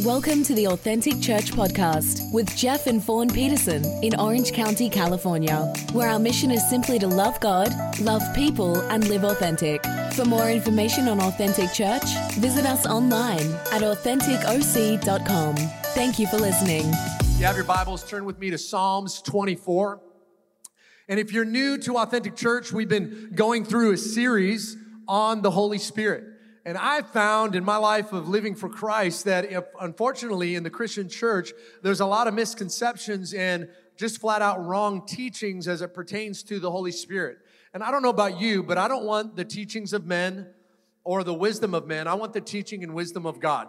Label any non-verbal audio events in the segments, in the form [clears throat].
Welcome to the Authentic Church Podcast with Jeff and Fawn Peterson in Orange County, California, where our mission is simply to love God, love people, and live authentic. For more information on Authentic Church, visit us online at AuthenticOC.com. Thank you for listening. You have your Bibles, turn with me to Psalms 24. And if you're new to Authentic Church, we've been going through a series on the Holy Spirit. And I found in my life of living for Christ that if, unfortunately in the Christian church, there's a lot of misconceptions and just flat out wrong teachings as it pertains to the Holy Spirit. And I don't know about you, but I don't want the teachings of men or the wisdom of men. I want the teaching and wisdom of God.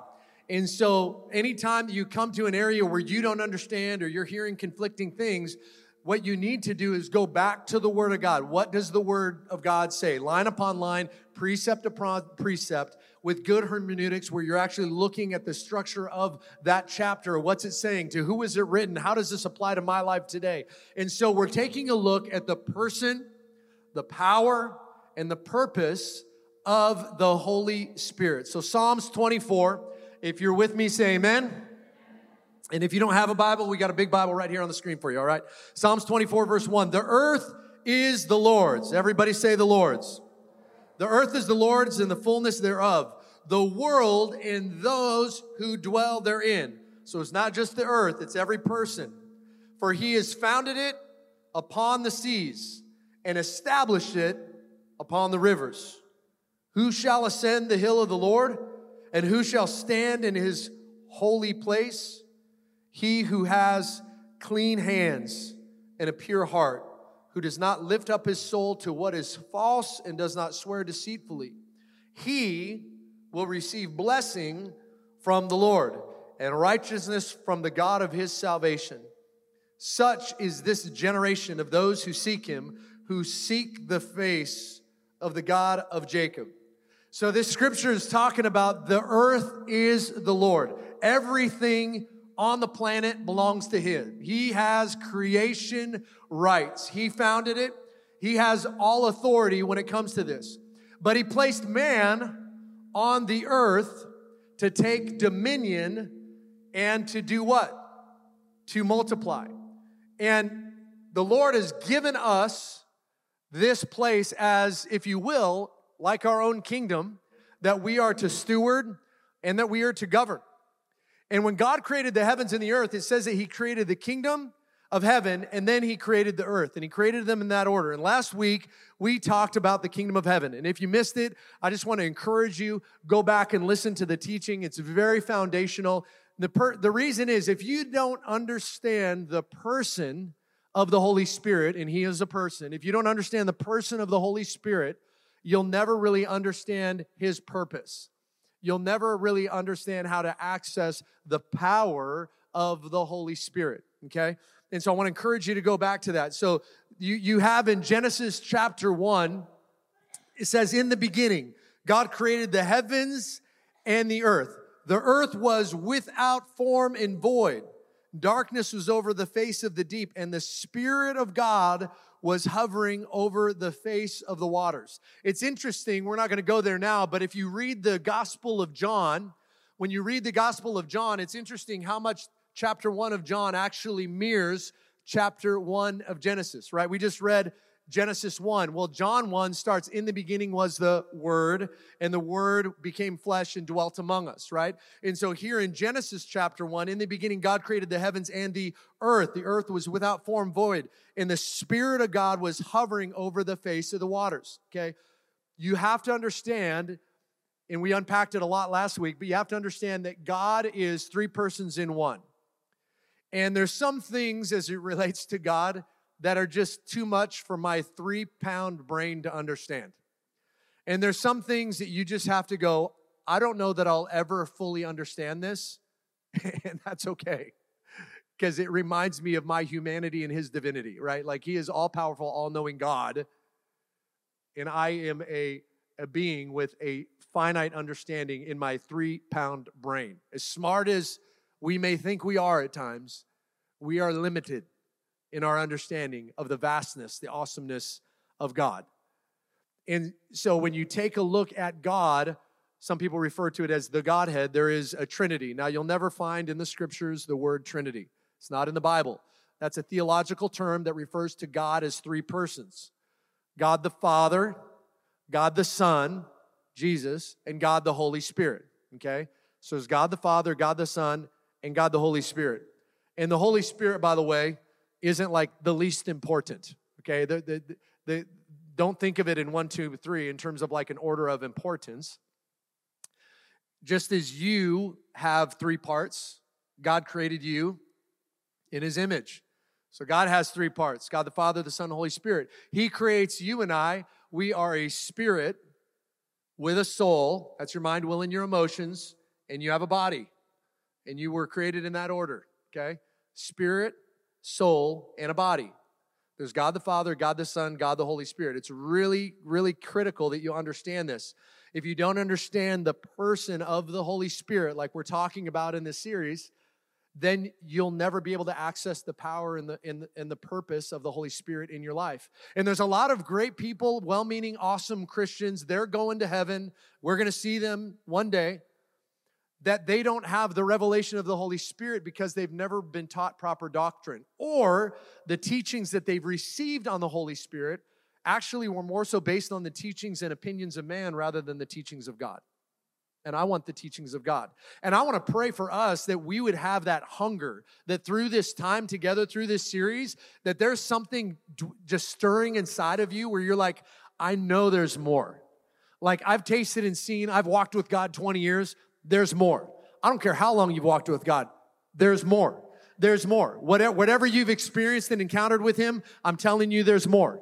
And so anytime you come to an area where you don't understand or you're hearing conflicting things, what you need to do is go back to the Word of God. What does the Word of God say? Line upon line, precept upon precept, with good hermeneutics, where you're actually looking at the structure of that chapter. What's it saying? To who is it written? How does this apply to my life today? And so we're taking a look at the person, the power, and the purpose of the Holy Spirit. So Psalms 24, if you're with me, say amen. And if you don't have a Bible, we got a big Bible right here on the screen for you, all right? Psalms 24, verse 1. The earth is the Lord's. Everybody say the Lord's. The earth is the Lord's and the fullness thereof, the world and those who dwell therein. So it's not just the earth, it's every person. For he has founded it upon the seas and established it upon the rivers. Who shall ascend the hill of the Lord? And who shall stand in his holy place? He who has clean hands and a pure heart, who does not lift up his soul to what is false and does not swear deceitfully, he will receive blessing from the Lord and righteousness from the God of his salvation. Such is this generation of those who seek him, who seek the face of the God of Jacob. So this scripture is talking about the earth is the Lord. Everything on the planet belongs to Him. He has creation rights. He founded it. He has all authority when it comes to this. But He placed man on the earth to take dominion and to do what? To multiply. And the Lord has given us this place as, if you will, like our own kingdom, that we are to steward and that we are to govern. And when God created the heavens and the earth, it says that He created the kingdom of heaven and then He created the earth. And He created them in that order. And last week, we talked about the kingdom of heaven. And if you missed it, I just want to encourage you go back and listen to the teaching. It's very foundational. The, per- the reason is if you don't understand the person of the Holy Spirit, and He is a person, if you don't understand the person of the Holy Spirit, you'll never really understand His purpose you'll never really understand how to access the power of the Holy Spirit. Okay? And so I want to encourage you to go back to that. So you, you have in Genesis chapter 1, it says, In the beginning, God created the heavens and the earth. The earth was without form and void. Darkness was over the face of the deep, and the Spirit of God was hovering over the face of the waters. It's interesting, we're not going to go there now, but if you read the Gospel of John, when you read the Gospel of John, it's interesting how much chapter 1 of John actually mirrors chapter 1 of Genesis, right? We just read Genesis 1. Well, John 1 starts, in the beginning was the Word, and the Word became flesh and dwelt among us, right? And so here in Genesis chapter 1, in the beginning, God created the heavens and the earth. The earth was without form, void, and the Spirit of God was hovering over the face of the waters, okay? You have to understand, and we unpacked it a lot last week, but you have to understand that God is three persons in one. And there's some things as it relates to God that are just too much for my three pound brain to understand. And there's some things that you just have to go, I don't know that I'll ever fully understand this. [laughs] and that's okay. Because it reminds me of my humanity and his divinity, right? Like he is all powerful, all knowing God. And I am a, a being with a finite understanding in my three pound brain. As smart as we may think we are at times, we are limited in our understanding of the vastness, the awesomeness of God. And so when you take a look at God, some people refer to it as the Godhead, there is a Trinity. Now, you'll never find in the scriptures the word Trinity, it's not in the Bible. That's a theological term that refers to God as three persons God the Father, God the Son, Jesus, and God the Holy Spirit. Okay? So it's God the Father, God the Son, and God the Holy Spirit. And the Holy Spirit, by the way, isn't like the least important. Okay? The, the, the, don't think of it in one, two, three in terms of like an order of importance. Just as you have three parts, God created you in his image. So God has three parts God the Father, the Son, the Holy Spirit. He creates you and I. We are a spirit with a soul. That's your mind, will, and your emotions. And you have a body. And you were created in that order. Okay? Spirit, soul, and a body. There's God the Father, God the Son, God the Holy Spirit. It's really, really critical that you understand this. If you don't understand the person of the Holy Spirit, like we're talking about in this series, then you'll never be able to access the power and the, and, the, and the purpose of the Holy Spirit in your life. And there's a lot of great people, well meaning, awesome Christians. They're going to heaven. We're going to see them one day that they don't have the revelation of the Holy Spirit because they've never been taught proper doctrine, or the teachings that they've received on the Holy Spirit actually were more so based on the teachings and opinions of man rather than the teachings of God. And I want the teachings of God. And I want to pray for us that we would have that hunger, that through this time together, through this series, that there's something just stirring inside of you where you're like, I know there's more. Like I've tasted and seen, I've walked with God 20 years. There's more. I don't care how long you've walked with God, there's more. There's more. Whatever, whatever you've experienced and encountered with Him, I'm telling you, there's more.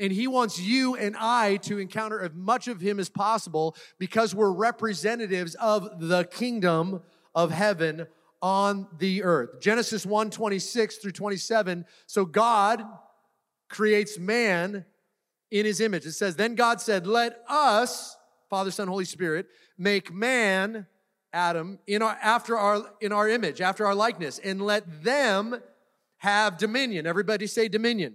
And He wants you and I to encounter as much of Him as possible because we're representatives of the kingdom of heaven on the earth. Genesis 1 26 through 27. So God creates man in His image. It says, Then God said, Let us, Father, Son, Holy Spirit, make man, Adam, in our, after our, in our image, after our likeness, and let them have dominion. Everybody say dominion.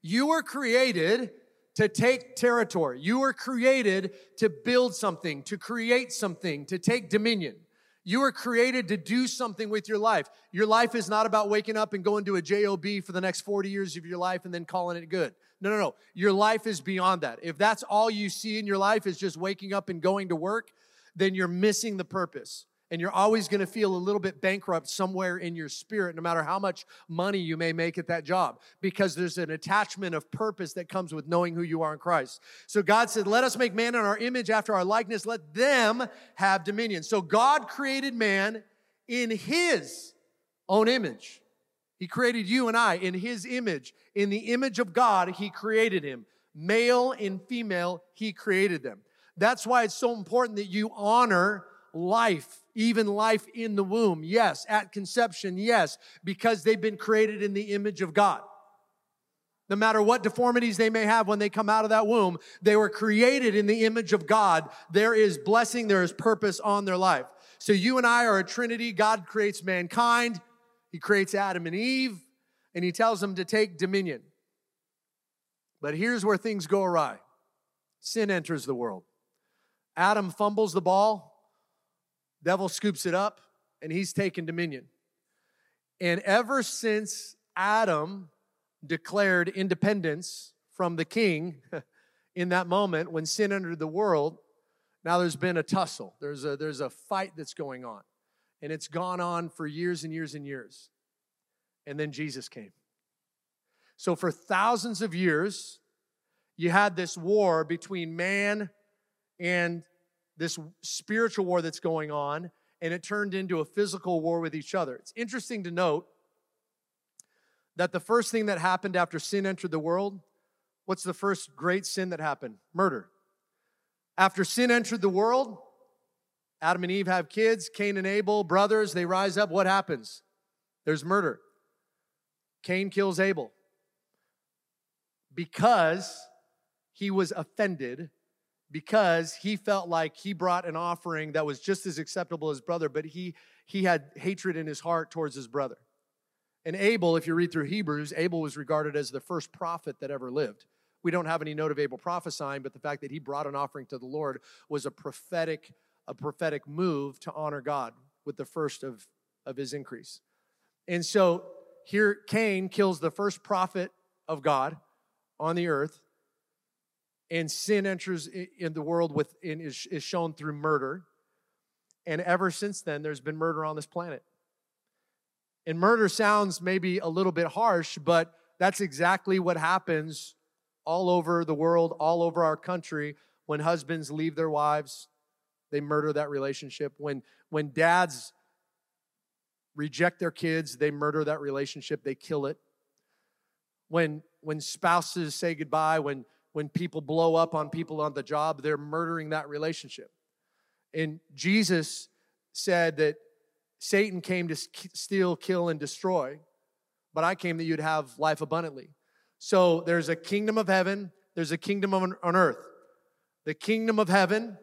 You were created to take territory. You were created to build something, to create something, to take dominion. You were created to do something with your life. Your life is not about waking up and going to a JOB for the next 40 years of your life and then calling it good. No, no, no. Your life is beyond that. If that's all you see in your life is just waking up and going to work, then you're missing the purpose. And you're always going to feel a little bit bankrupt somewhere in your spirit, no matter how much money you may make at that job, because there's an attachment of purpose that comes with knowing who you are in Christ. So God said, Let us make man in our image after our likeness, let them have dominion. So God created man in his own image. He created you and I in His image. In the image of God, He created him. Male and female, He created them. That's why it's so important that you honor life, even life in the womb. Yes, at conception, yes, because they've been created in the image of God. No matter what deformities they may have when they come out of that womb, they were created in the image of God. There is blessing, there is purpose on their life. So you and I are a trinity. God creates mankind. He creates Adam and Eve, and he tells them to take dominion. But here's where things go awry sin enters the world. Adam fumbles the ball, devil scoops it up, and he's taken dominion. And ever since Adam declared independence from the king [laughs] in that moment when sin entered the world, now there's been a tussle. There's a, there's a fight that's going on. And it's gone on for years and years and years. And then Jesus came. So, for thousands of years, you had this war between man and this spiritual war that's going on, and it turned into a physical war with each other. It's interesting to note that the first thing that happened after sin entered the world, what's the first great sin that happened? Murder. After sin entered the world, Adam and Eve have kids, Cain and Abel, brothers, they rise up. What happens? There's murder. Cain kills Abel because he was offended, because he felt like he brought an offering that was just as acceptable as brother, but he, he had hatred in his heart towards his brother. And Abel, if you read through Hebrews, Abel was regarded as the first prophet that ever lived. We don't have any note of Abel prophesying, but the fact that he brought an offering to the Lord was a prophetic, a prophetic move to honor God with the first of, of his increase. And so here Cain kills the first prophet of God on the earth, and sin enters in the world with is, is shown through murder. And ever since then, there's been murder on this planet. And murder sounds maybe a little bit harsh, but that's exactly what happens all over the world, all over our country when husbands leave their wives, they murder that relationship. When when dads reject their kids, they murder that relationship, they kill it. When when spouses say goodbye, when when people blow up on people on the job, they're murdering that relationship. And Jesus said that Satan came to steal, kill, and destroy, but I came that you'd have life abundantly. So there's a kingdom of heaven, there's a kingdom on earth. The kingdom of heaven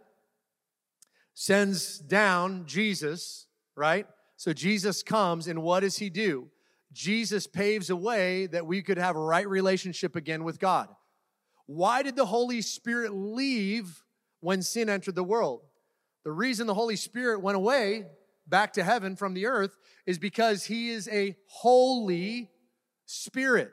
sends down Jesus, right? So Jesus comes, and what does he do? Jesus paves a way that we could have a right relationship again with God. Why did the Holy Spirit leave when sin entered the world? The reason the Holy Spirit went away back to heaven from the earth is because he is a holy spirit.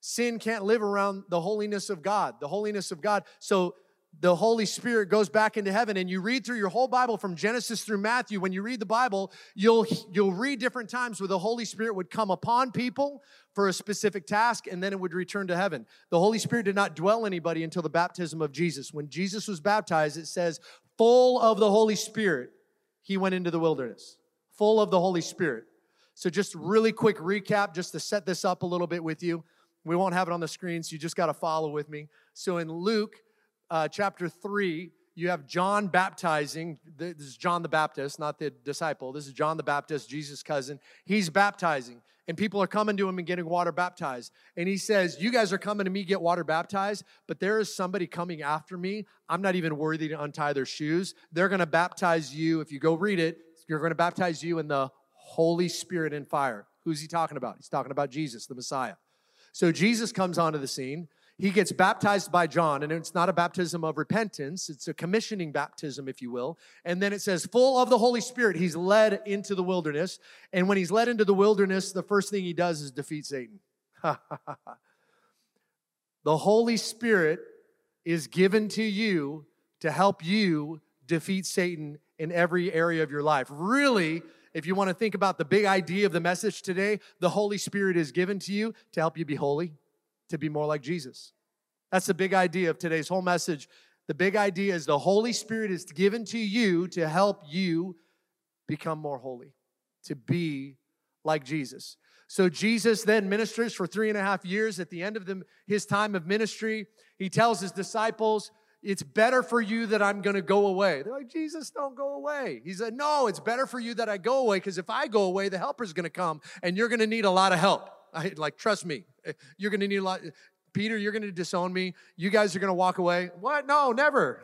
Sin can't live around the holiness of God, the holiness of God. So the Holy Spirit goes back into heaven and you read through your whole Bible from Genesis through Matthew. When you read the Bible, you'll, you'll read different times where the Holy Spirit would come upon people for a specific task and then it would return to heaven. The Holy Spirit did not dwell anybody until the baptism of Jesus. When Jesus was baptized, it says, full of the Holy Spirit, he went into the wilderness. Full of the Holy Spirit. So, just really quick recap, just to set this up a little bit with you. We won't have it on the screen, so you just got to follow with me. So, in Luke, uh, chapter 3, you have John baptizing. This is John the Baptist, not the disciple. This is John the Baptist, Jesus' cousin. He's baptizing, and people are coming to him and getting water baptized. And he says, You guys are coming to me get water baptized, but there is somebody coming after me. I'm not even worthy to untie their shoes. They're going to baptize you. If you go read it, you're going to baptize you in the Holy Spirit and fire. Who's he talking about? He's talking about Jesus, the Messiah. So Jesus comes onto the scene he gets baptized by John, and it's not a baptism of repentance, it's a commissioning baptism, if you will. And then it says, full of the Holy Spirit, he's led into the wilderness. And when he's led into the wilderness, the first thing he does is defeat Satan. [laughs] the Holy Spirit is given to you to help you defeat Satan in every area of your life. Really, if you want to think about the big idea of the message today, the Holy Spirit is given to you to help you be holy to be more like Jesus. That's the big idea of today's whole message. The big idea is the Holy Spirit is given to you to help you become more holy, to be like Jesus. So Jesus then ministers for three and a half years. At the end of the, his time of ministry, he tells his disciples, It's better for you that I'm going to go away. They're like, Jesus, don't go away. He said, No, it's better for you that I go away because if I go away, the helper's going to come and you're going to need a lot of help. I, like, trust me, eh, you're going to need a lot. Peter, you're going to disown me. You guys are going to walk away. What? No, never.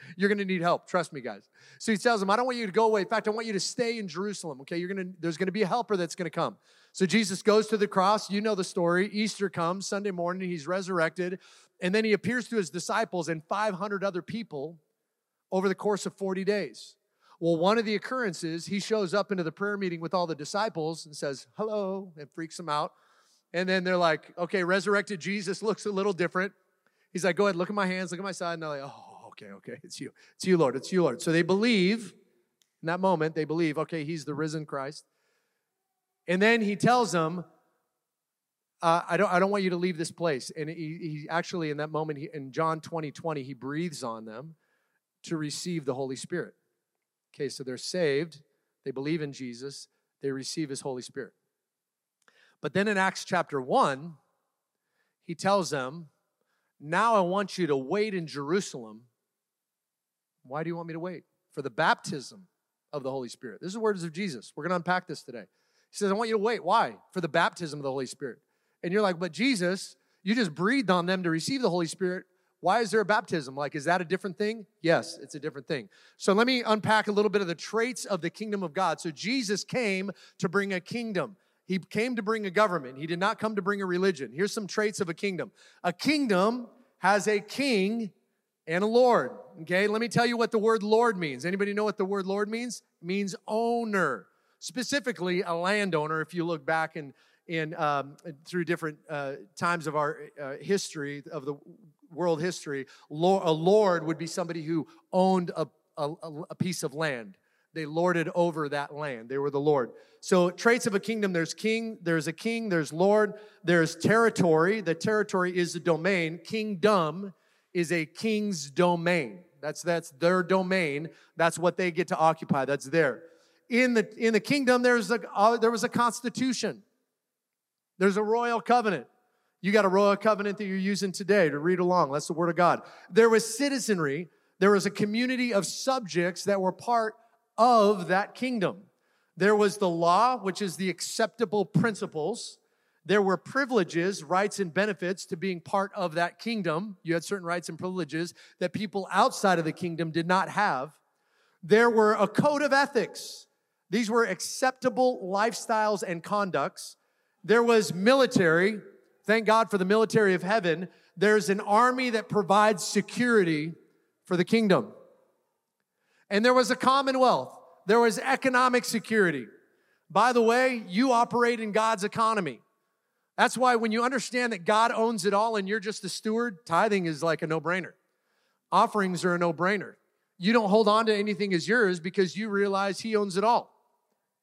[laughs] you're going to need help. Trust me, guys. So he tells them, I don't want you to go away. In fact, I want you to stay in Jerusalem. Okay, you're going to. There's going to be a helper that's going to come. So Jesus goes to the cross. You know the story. Easter comes Sunday morning. He's resurrected, and then he appears to his disciples and 500 other people over the course of 40 days. Well, one of the occurrences, he shows up into the prayer meeting with all the disciples and says, hello, and freaks them out. And then they're like, okay, resurrected Jesus looks a little different. He's like, go ahead, look at my hands, look at my side. And they're like, oh, okay, okay, it's you. It's you, Lord. It's you, Lord. So they believe, in that moment, they believe, okay, he's the risen Christ. And then he tells them, uh, I, don't, I don't want you to leave this place. And he, he actually, in that moment, he, in John 20, 20, he breathes on them to receive the Holy Spirit. Okay, so they're saved, they believe in Jesus, they receive his Holy Spirit. But then in Acts chapter 1, he tells them, Now I want you to wait in Jerusalem. Why do you want me to wait? For the baptism of the Holy Spirit. This is the words of Jesus. We're going to unpack this today. He says, I want you to wait. Why? For the baptism of the Holy Spirit. And you're like, But Jesus, you just breathed on them to receive the Holy Spirit. Why is there a baptism? Like, is that a different thing? Yes, it's a different thing. So let me unpack a little bit of the traits of the kingdom of God. So Jesus came to bring a kingdom. He came to bring a government. He did not come to bring a religion. Here's some traits of a kingdom. A kingdom has a king and a lord. Okay, let me tell you what the word lord means. Anybody know what the word lord means? It means owner. Specifically, a landowner. If you look back in in um, through different uh, times of our uh, history of the world history, a lord would be somebody who owned a, a, a piece of land. They lorded over that land. They were the Lord. So, traits of a kingdom there's king, there's a king, there's Lord, there's territory. The territory is a domain. Kingdom is a king's domain. That's, that's their domain. That's what they get to occupy. That's there. In the, in the kingdom, there's a, uh, there was a constitution. There's a royal covenant. You got a royal covenant that you're using today to read along. That's the word of God. There was citizenry. There was a community of subjects that were part of that kingdom. There was the law, which is the acceptable principles. There were privileges, rights, and benefits to being part of that kingdom. You had certain rights and privileges that people outside of the kingdom did not have. There were a code of ethics. These were acceptable lifestyles and conducts. There was military. Thank God for the military of heaven. There's an army that provides security for the kingdom. And there was a commonwealth. There was economic security. By the way, you operate in God's economy. That's why when you understand that God owns it all and you're just the steward, tithing is like a no brainer. Offerings are a no brainer. You don't hold on to anything as yours because you realize He owns it all.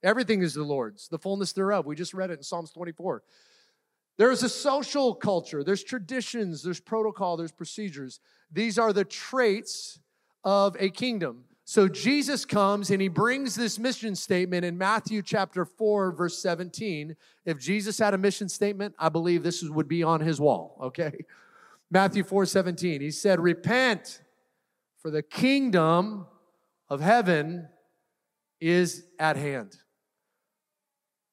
Everything is the Lord's, the fullness thereof. We just read it in Psalms 24. There's a social culture, there's traditions, there's protocol, there's procedures. These are the traits of a kingdom. So Jesus comes and he brings this mission statement in Matthew chapter 4, verse 17. If Jesus had a mission statement, I believe this would be on his wall, okay? Matthew 4, 17. He said, Repent, for the kingdom of heaven is at hand.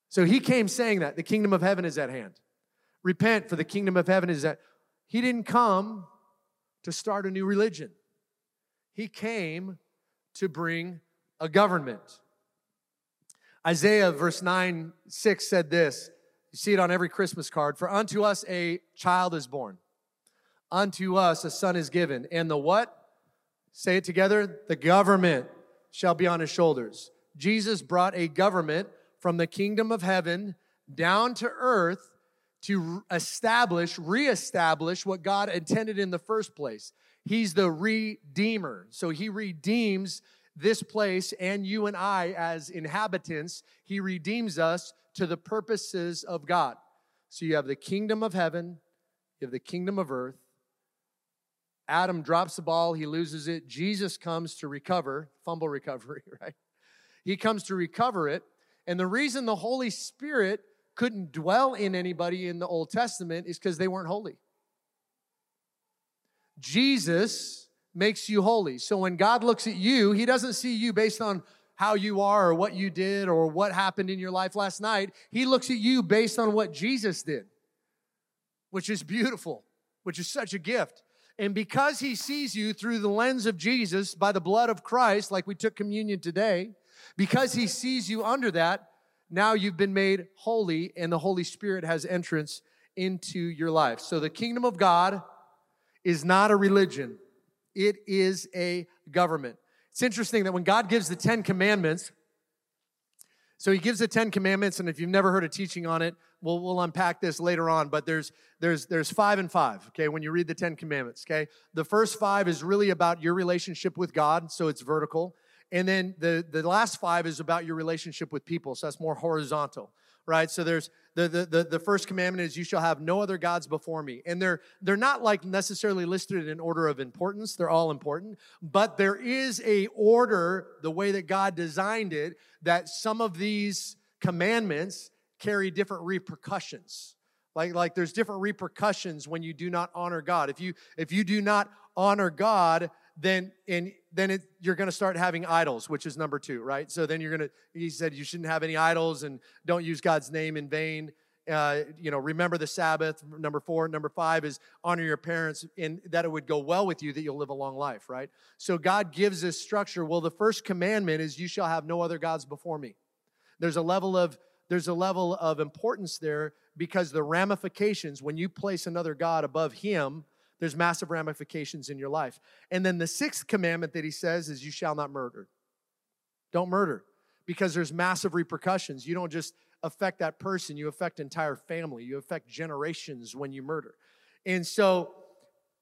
So he came saying that the kingdom of heaven is at hand. Repent, for the kingdom of heaven is that. He didn't come to start a new religion. He came to bring a government. Isaiah, verse 9, 6 said this. You see it on every Christmas card. For unto us a child is born, unto us a son is given. And the what? Say it together. The government shall be on his shoulders. Jesus brought a government from the kingdom of heaven down to earth to establish, reestablish what God intended in the first place. He's the redeemer. So he redeems this place and you and I as inhabitants. He redeems us to the purposes of God. So you have the kingdom of heaven, you have the kingdom of earth. Adam drops the ball, he loses it. Jesus comes to recover, fumble recovery, [laughs] right? He comes to recover it and the reason the Holy Spirit couldn't dwell in anybody in the Old Testament is because they weren't holy. Jesus makes you holy. So when God looks at you, he doesn't see you based on how you are or what you did or what happened in your life last night. He looks at you based on what Jesus did, which is beautiful, which is such a gift. And because he sees you through the lens of Jesus by the blood of Christ, like we took communion today, because he sees you under that, now you've been made holy and the Holy Spirit has entrance into your life. So the kingdom of God is not a religion, it is a government. It's interesting that when God gives the Ten Commandments, so he gives the Ten Commandments, and if you've never heard a teaching on it, we'll, we'll unpack this later on, but there's, there's, there's five and five, okay, when you read the Ten Commandments, okay? The first five is really about your relationship with God, so it's vertical. And then the, the last five is about your relationship with people. So that's more horizontal, right? So there's the, the, the, the first commandment is you shall have no other gods before me. And they're, they're not like necessarily listed in order of importance. They're all important. But there is a order, the way that God designed it, that some of these commandments carry different repercussions. Like, like there's different repercussions when you do not honor God. If you if you do not honor God, then and then it, you're going to start having idols, which is number two, right? So then you're going to. He said you shouldn't have any idols and don't use God's name in vain. Uh, you know, remember the Sabbath. Number four. Number five is honor your parents, and that it would go well with you, that you'll live a long life, right? So God gives this structure. Well, the first commandment is, "You shall have no other gods before me." There's a level of there's a level of importance there because the ramifications, when you place another God above him, there's massive ramifications in your life. And then the sixth commandment that he says is, You shall not murder. Don't murder because there's massive repercussions. You don't just affect that person, you affect entire family, you affect generations when you murder. And so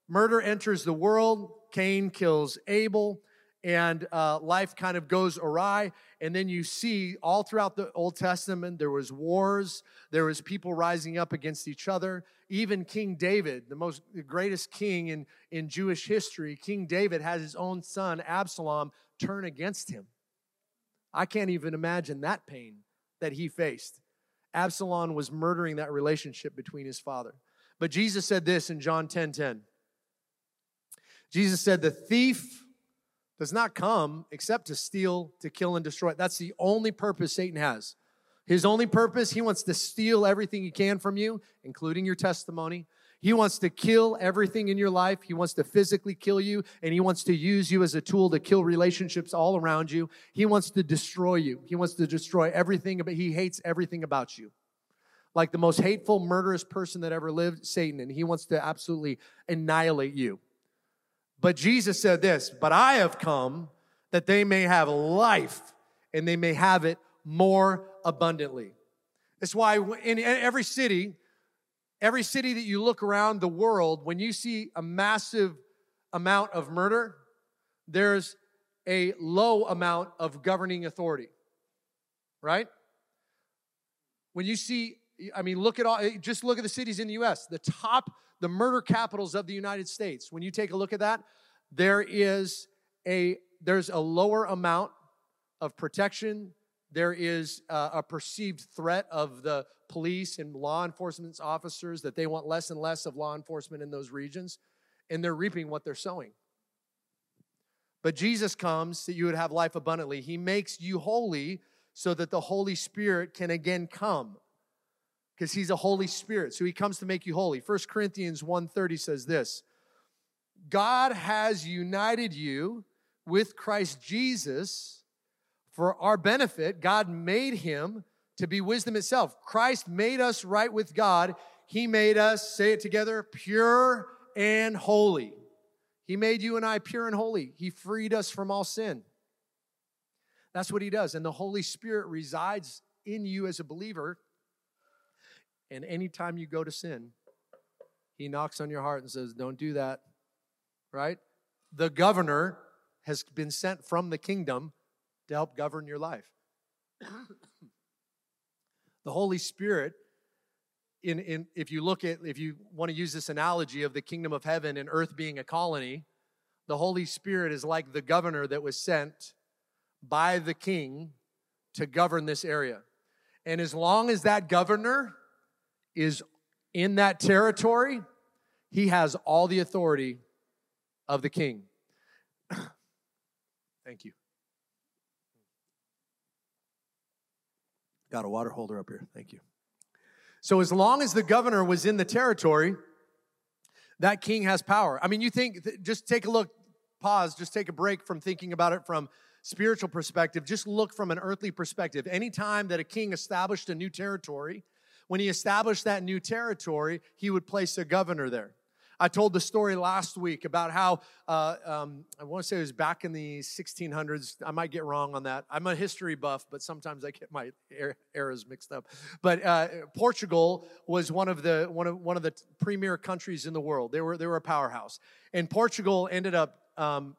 murder enters the world, Cain kills Abel, and uh, life kind of goes awry. And then you see all throughout the old testament there was wars there was people rising up against each other. Even king david the most the greatest king in, in jewish history king david has his own son absalom turn against him. I can't even imagine that pain that he faced. Absalom was murdering that relationship between his father. But jesus said this in john 10 10 jesus said the thief does not come except to steal, to kill, and destroy. That's the only purpose Satan has. His only purpose, he wants to steal everything he can from you, including your testimony. He wants to kill everything in your life. He wants to physically kill you, and he wants to use you as a tool to kill relationships all around you. He wants to destroy you. He wants to destroy everything, but he hates everything about you. Like the most hateful, murderous person that ever lived, Satan, and he wants to absolutely annihilate you. But Jesus said this, but I have come that they may have life and they may have it more abundantly. That's why in every city, every city that you look around the world, when you see a massive amount of murder, there's a low amount of governing authority. Right? When you see, I mean, look at all, just look at the cities in the US, the top the murder capitals of the United States. When you take a look at that, there is a there's a lower amount of protection. There is a, a perceived threat of the police and law enforcement officers that they want less and less of law enforcement in those regions, and they're reaping what they're sowing. But Jesus comes that you would have life abundantly. He makes you holy so that the Holy Spirit can again come because he's a holy spirit so he comes to make you holy. 1 corinthians 1.30 says this god has united you with christ jesus for our benefit. God made him to be wisdom itself. Christ made us right with god. He made us say it together pure and holy. He made you and i pure and holy. He freed us from all sin. That's what he does and the holy spirit resides in you as a believer and anytime you go to sin, he knocks on your heart and says, Don't do that, right? The governor has been sent from the kingdom to help govern your life. [coughs] the Holy Spirit, in, in, if you look at, if you want to use this analogy of the kingdom of heaven and earth being a colony, the Holy Spirit is like the governor that was sent by the king to govern this area. And as long as that governor is in that territory, he has all the authority of the king. [clears throat] Thank you. Got a water holder up here. Thank you. So, as long as the governor was in the territory, that king has power. I mean, you think, just take a look, pause, just take a break from thinking about it from spiritual perspective. Just look from an earthly perspective. Anytime that a king established a new territory, when he established that new territory, he would place a governor there. I told the story last week about how uh, um, I want to say it was back in the 1600s. I might get wrong on that. I'm a history buff, but sometimes I get my eras mixed up. But uh, Portugal was one of the one of one of the premier countries in the world. They were they were a powerhouse, and Portugal ended up um,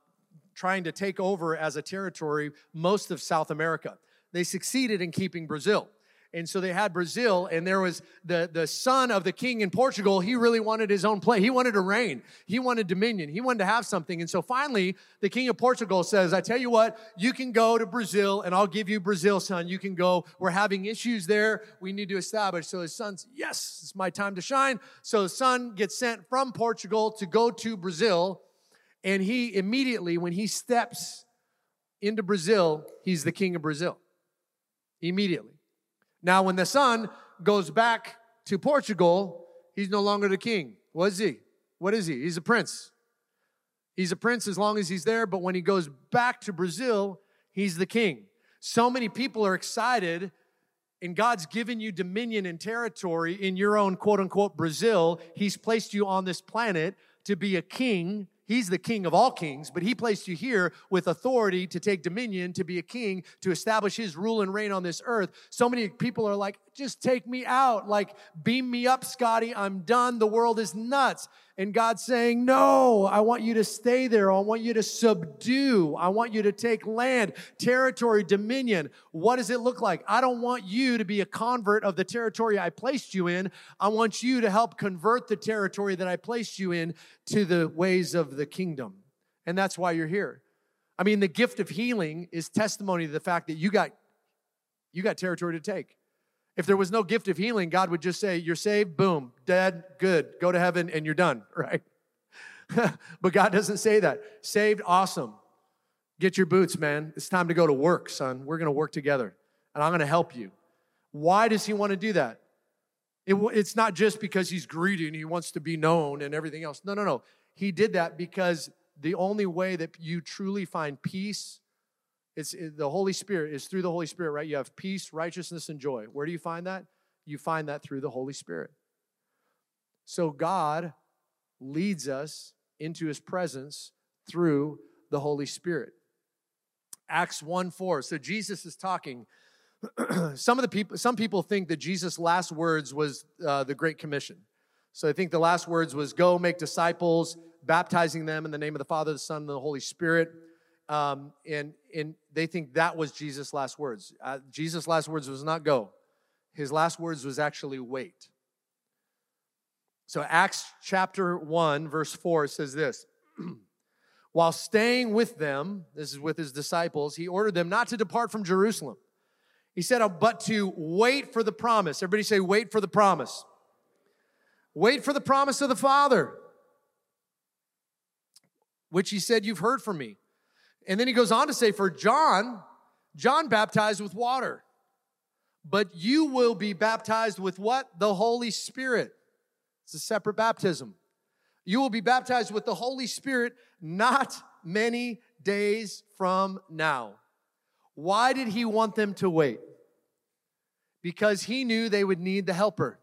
trying to take over as a territory most of South America. They succeeded in keeping Brazil. And so they had Brazil, and there was the, the son of the king in Portugal. He really wanted his own place. He wanted to reign. He wanted dominion. He wanted to have something. And so finally, the king of Portugal says, I tell you what, you can go to Brazil, and I'll give you Brazil, son. You can go. We're having issues there. We need to establish. So his son's, yes, it's my time to shine. So his son gets sent from Portugal to go to Brazil. And he immediately, when he steps into Brazil, he's the king of Brazil. Immediately. Now, when the son goes back to Portugal, he's no longer the king. What is he? What is he? He's a prince. He's a prince as long as he's there, but when he goes back to Brazil, he's the king. So many people are excited and God's given you dominion and territory in your own quote unquote Brazil. He's placed you on this planet to be a king He's the king of all kings, but he placed you here with authority to take dominion, to be a king, to establish his rule and reign on this earth. So many people are like, just take me out. Like, beam me up, Scotty. I'm done. The world is nuts. And God's saying, No, I want you to stay there. I want you to subdue. I want you to take land, territory, dominion. What does it look like? I don't want you to be a convert of the territory I placed you in. I want you to help convert the territory that I placed you in to the ways of the kingdom. And that's why you're here. I mean, the gift of healing is testimony to the fact that you got you got territory to take. If there was no gift of healing, God would just say, You're saved, boom, dead, good, go to heaven, and you're done, [laughs] right? [laughs] but God doesn't say that. Saved, awesome. Get your boots, man. It's time to go to work, son. We're going to work together, and I'm going to help you. Why does He want to do that? It, it's not just because He's greedy and He wants to be known and everything else. No, no, no. He did that because the only way that you truly find peace it's it, the Holy Spirit is through the Holy Spirit, right? You have peace, righteousness, and joy. Where do you find that? You find that through the Holy Spirit. So God leads us into his presence through the Holy Spirit. Acts 1 4. So Jesus is talking. [clears throat] some of the people, some people think that Jesus' last words was uh, the Great Commission. So I think the last words was go make disciples, baptizing them in the name of the Father, the Son, and the Holy Spirit. Um, and, and they think that was Jesus' last words. Uh, Jesus' last words was not go. His last words was actually wait. So Acts chapter 1, verse 4 says this. [clears throat] While staying with them, this is with his disciples, he ordered them not to depart from Jerusalem. He said, but to wait for the promise. Everybody say, wait for the promise. Wait for the promise of the Father, which he said, You've heard from me. And then he goes on to say, For John, John baptized with water, but you will be baptized with what? The Holy Spirit. It's a separate baptism. You will be baptized with the Holy Spirit not many days from now. Why did he want them to wait? Because he knew they would need the helper.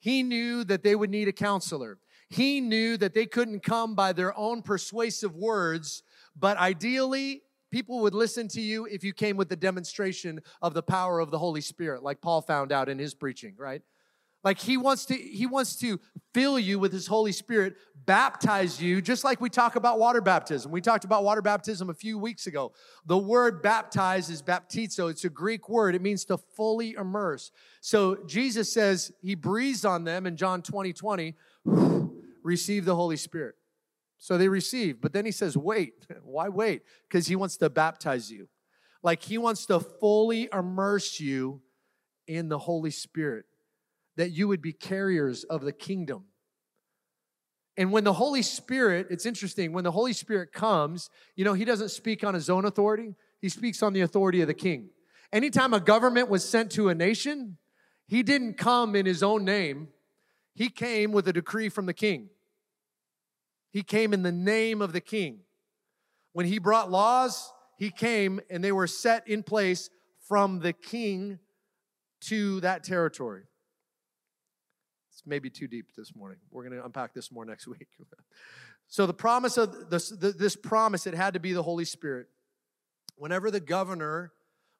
He knew that they would need a counselor. He knew that they couldn't come by their own persuasive words but ideally, people would listen to you if you came with the demonstration of the power of the Holy Spirit, like Paul found out in his preaching, right? Like he wants to he wants to fill you with his Holy Spirit, baptize you just like we talk about water baptism. We talked about water baptism a few weeks ago. The word baptize is baptizo. It's a Greek word. It means to fully immerse. So Jesus says he breathes on them in John 20, 20, receive the Holy Spirit. So they receive. But then he says, wait. [laughs] Why wait? Because he wants to baptize you. Like he wants to fully immerse you in the Holy Spirit, that you would be carriers of the kingdom. And when the Holy Spirit, it's interesting, when the Holy Spirit comes, you know, he doesn't speak on his own authority, he speaks on the authority of the king. Anytime a government was sent to a nation, he didn't come in his own name, he came with a decree from the king. He came in the name of the king. When he brought laws, he came and they were set in place from the king to that territory. It's maybe too deep this morning. We're going to unpack this more next [laughs] week. so the promise of this, this promise, it had to be the Holy Spirit. Whenever the governor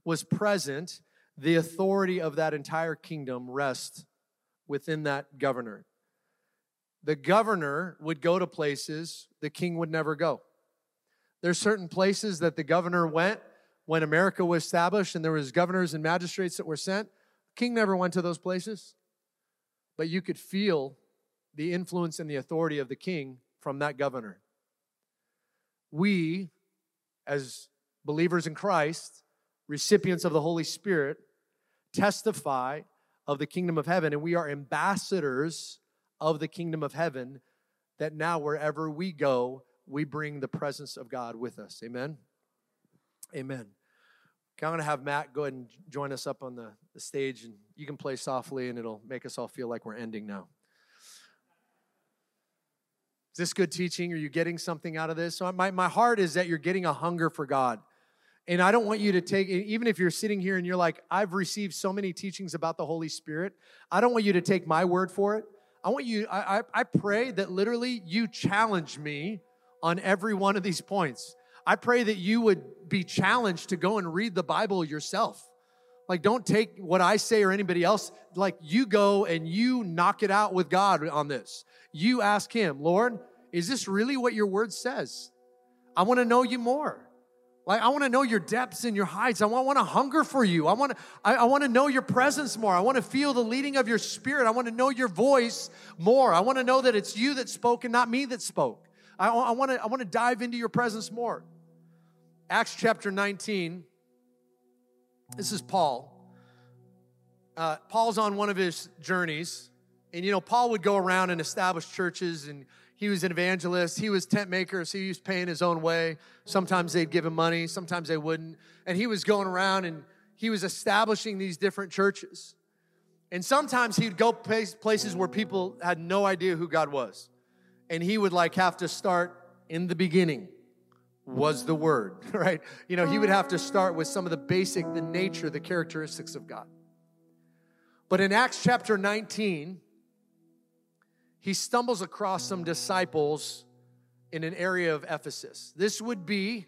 was present, the authority of that entire kingdom rests within that governor the governor would go to places the king would never go. There's certain places that the governor went when America was established and there was governors and magistrates that were sent. king never went to those places. But you could feel the influence and the authority of the king from that governor. We, as believers in Christ, recipients of the Holy Spirit, testify of the kingdom of heaven, and we are ambassadors of the kingdom of heaven that now wherever we go, we bring the presence of God with us. Amen? Amen. Okay, I'm going to have Matt go ahead and join us up on the, the stage, and you can play softly, and it'll make us all feel like we're ending now. Is this good teaching? Are you getting something out of this? So my, my heart is that you're getting a hunger for God And I don't want you to take, even if you're sitting here and you're like, I've received so many teachings about the Holy Spirit, I don't want you to take my word for it. I want you, I, I, I pray that literally you challenge me on every one of these points. I pray that you would be challenged to go and read the Bible yourself. Like, don't take what I say or anybody else. Like, you go and you knock it out with God on this. You ask Him, Lord, is this really what your word says? I want to know you more. Like, I want to know your depths and your heights. I want, I want to hunger for you. I want to, I, I want to know your presence more. I want to feel the leading of your spirit. I want to know your voice more. I want to know that it's you that spoke and not me that spoke. I, I, want to, I want to dive into your presence more. Acts chapter 19. This is Paul. Uh, Paul's on one of his journeys. And you know, Paul would go around and establish churches, and he was an evangelist. He was tent maker, so he was paying his own way. Sometimes they'd give him money, sometimes they wouldn't. And he was going around and he was establishing these different churches. And sometimes he'd go places where people had no idea who God was. And he would like have to start in the beginning was the word, [laughs] right? You know, he would have to start with some of the basic, the nature, the characteristics of God. But in Acts chapter 19, he stumbles across some disciples in an area of Ephesus. This would be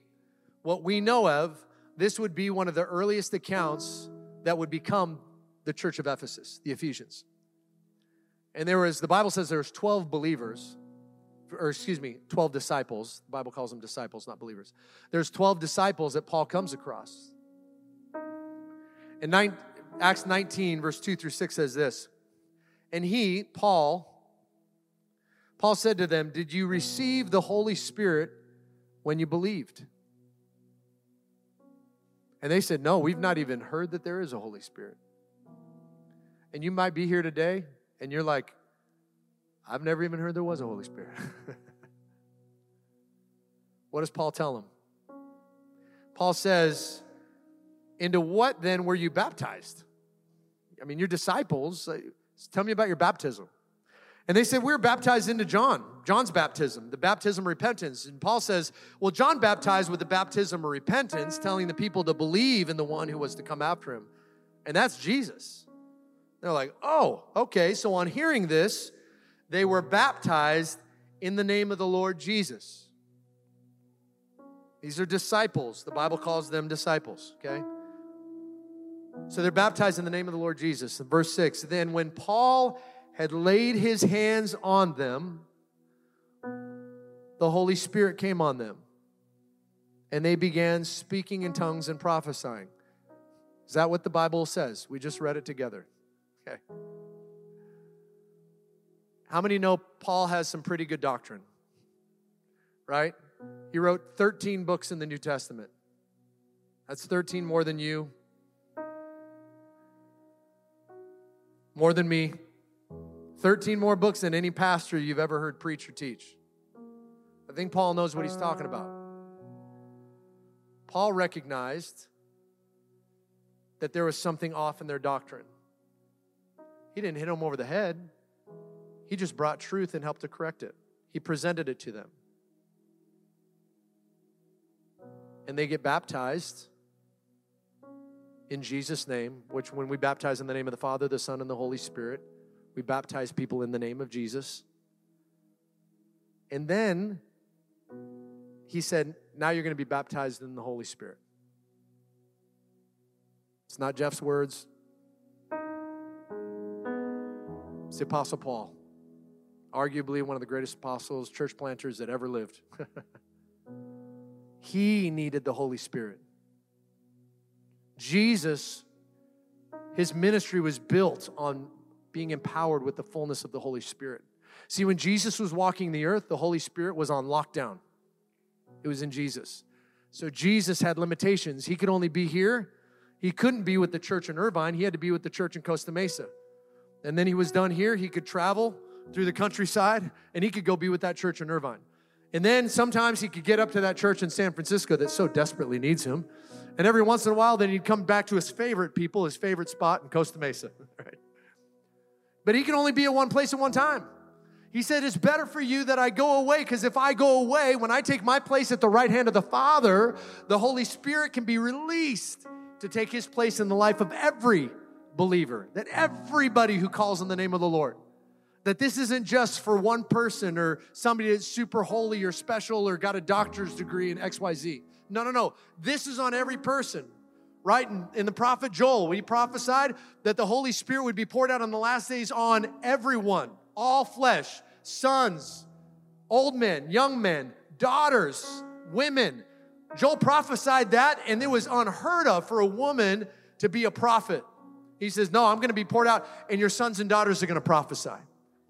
what we know of, this would be one of the earliest accounts that would become the church of Ephesus, the Ephesians. And there was, the Bible says there was 12 believers or excuse me, 12 disciples. The Bible calls them disciples, not believers. There's 12 disciples that Paul comes across. And nine, Acts 19, verse 2 through 6 says this And he, Paul, Paul said to them, Did you receive the Holy Spirit when you believed? And they said, No, we've not even heard that there is a Holy Spirit. And you might be here today and you're like, I've never even heard there was a Holy Spirit. [laughs] what does Paul tell them? Paul says, Into what then were you baptized? I mean, your disciples, uh, tell me about your baptism. And they said, We're baptized into John, John's baptism, the baptism of repentance. And Paul says, Well, John baptized with the baptism of repentance, telling the people to believe in the one who was to come after him. And that's Jesus. They're like, Oh, okay. So on hearing this, they were baptized in the name of the Lord Jesus. These are disciples. The Bible calls them disciples, okay? So they're baptized in the name of the Lord Jesus. In verse 6, then when Paul had laid his hands on them, the Holy Spirit came on them. And they began speaking in tongues and prophesying. Is that what the Bible says? We just read it together. Okay. How many know Paul has some pretty good doctrine? Right? He wrote 13 books in the New Testament. That's 13 more than you, more than me. 13 more books than any pastor you've ever heard preach or teach. I think Paul knows what he's talking about. Paul recognized that there was something off in their doctrine. He didn't hit them over the head. He just brought truth and helped to correct it. He presented it to them. And they get baptized in Jesus' name, which when we baptize in the name of the Father, the Son, and the Holy Spirit, we baptize people in the name of Jesus. And then he said, Now you're going to be baptized in the Holy Spirit. It's not Jeff's words, it's the Apostle Paul arguably one of the greatest apostles, church planters that ever lived. [laughs] he needed the Holy Spirit. Jesus, his ministry was built on being empowered with the fullness of the Holy Spirit. See, when Jesus was walking the earth, the Holy Spirit was on lockdown. It was in Jesus. So Jesus had limitations. He could only be here. He couldn't be with the church in Irvine. He had to be with the church in Costa Mesa. And then he was done here. He could travel through the countryside, and he could go be with that church in Irvine. And then sometimes he could get up to that church in San Francisco that so desperately needs him. And every once in a while, then he'd come back to his favorite people, his favorite spot in Costa Mesa. [laughs] Right? But he can only be at one place at one time. He said, It's better for you that I go away, because if I go away, when I take my place at the right hand of the Father, the Holy Spirit can be released to take his place in the life of every believer, that everybody who calls on the name of the Lord. That this isn't just for one person or somebody that's super holy or special or got a doctor's degree in XYZ. No, no, no. This is on every person right? In, in, the prophet Joel, he prophesied that the Holy Spirit would be poured out on the last days on everyone all flesh, sons, old men, young men, daughters, women. Joel prophesied that, and it was unheard of for a woman to be a prophet. He says, No, I'm going to be poured out, and your sons and daughters are going to prophesy.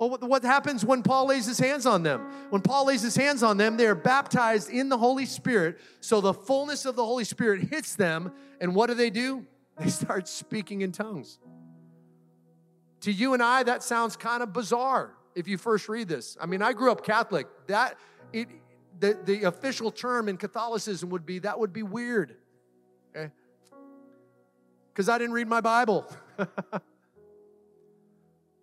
Well, what happens when Paul lays his hands on them? When Paul lays his hands on them, they are baptized in the Holy Spirit. So the fullness of the Holy Spirit hits them. And what do they do? [laughs] They start speaking in tongues. To you and I, that sounds kind of bizarre if you first read this. I mean, I grew up Catholic. That it the, the official term in Catholicism would be that would be weird. Eh? Okay? Because I didn't read my Bible. [laughs]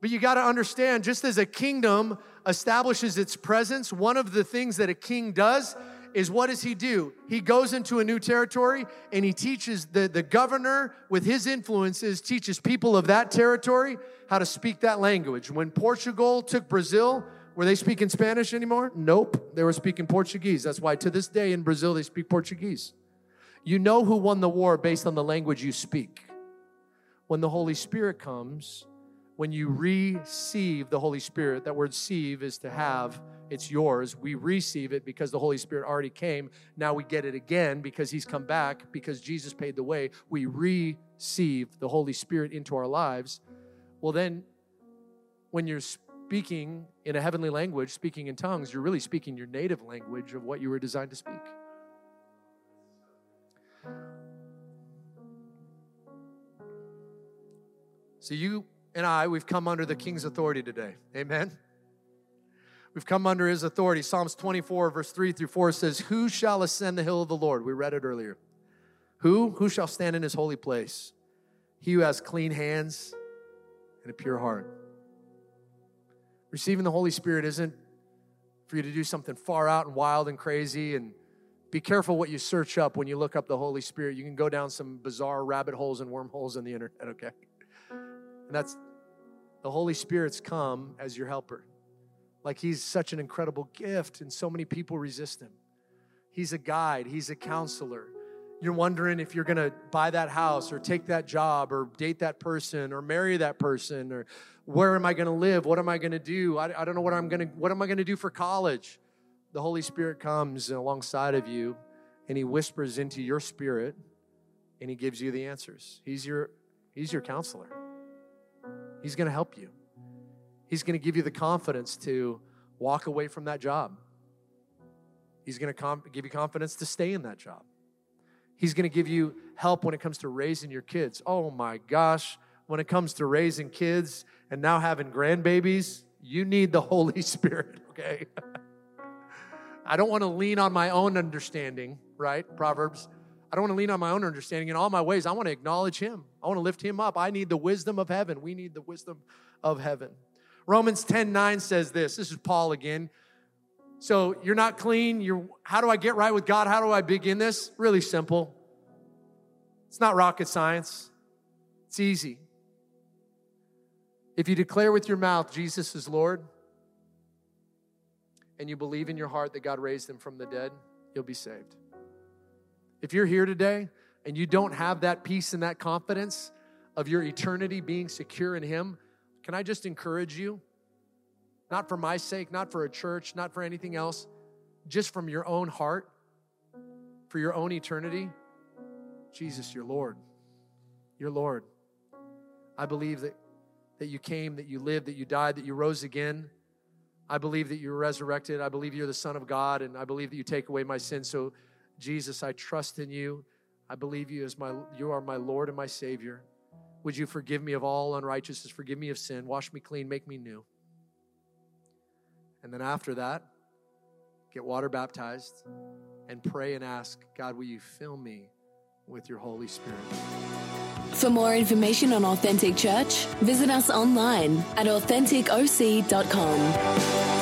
but you got to understand, just as a kingdom establishes its presence, one of the things that a king does is what does he do? He goes into a new territory and he teaches the, the governor with his influences, teaches people of that territory how to speak that language. When Portugal took Brazil, were they speaking Spanish anymore? Nope. They were speaking Portuguese. That's why to this day in Brazil they speak Portuguese. You know who won the war based on the language you speak. When the Holy Spirit comes, when you receive the Holy Spirit, that word receive is to have, it's yours. We receive it because the Holy Spirit already came. Now we get it again because He's come back, because Jesus paid the way. We receive the Holy Spirit into our lives. Well, then, when you're speaking in a heavenly language, speaking in tongues, you're really speaking your native language of what you were designed to speak. So you and I, we've come under the king's authority today. Amen. We've come under his authority. Psalms 24, verse 3 through 4 says, Who shall ascend the hill of the Lord? We read it earlier. Who? Who shall stand in his holy place? He who has clean hands and a pure heart. Receiving the Holy Spirit isn't for you to do something far out and wild and crazy and be careful what you search up when you look up the Holy Spirit. You can go down some bizarre rabbit holes and wormholes in the internet, okay? And that's the Holy Spirit's come as your helper. Like he's such an incredible gift, and so many people resist him. He's a guide, he's a counselor. You're wondering if you're gonna buy that house or take that job or date that person or marry that person or where am I gonna live? What am I gonna do? I, I don't know what I'm gonna what am I gonna do for college? The Holy Spirit comes alongside of you and he whispers into your spirit and he gives you the answers. He's your he's your counselor. He's going to help you. He's going to give you the confidence to walk away from that job. He's going to com- give you confidence to stay in that job. He's going to give you help when it comes to raising your kids. Oh my gosh, when it comes to raising kids and now having grandbabies, you need the [laughs] Holy Spirit, okay? [laughs] I don't want to lean on my own understanding, right? Proverbs I don't want to lean on my own understanding. In all my ways, I want to acknowledge Him. I want to lift Him up. I need the wisdom of heaven. We need the wisdom of heaven. Romans 10 9 says this. This is Paul again. So you're not clean. You're, how do I get right with God? How do I begin this? Really simple. It's not rocket science, it's easy. If you declare with your mouth Jesus is Lord and you believe in your heart that God raised him from the dead, you'll be saved. If you're here today and you don't have that peace and that confidence of your eternity being secure in Him, can I just encourage you? Not for my sake, not for a church, not for anything else, just from your own heart, for your own eternity. Jesus, your Lord. Your Lord. I believe that, that you came, that you lived, that you died, that you rose again. I believe that you were resurrected. I believe you're the Son of God, and I believe that you take away my sins. So Jesus, I trust in you. I believe you as my you are my Lord and my Savior. Would you forgive me of all unrighteousness, forgive me of sin, wash me clean, make me new. And then after that, get water baptized and pray and ask, God, will you fill me with your Holy Spirit? For more information on Authentic Church, visit us online at AuthenticOC.com.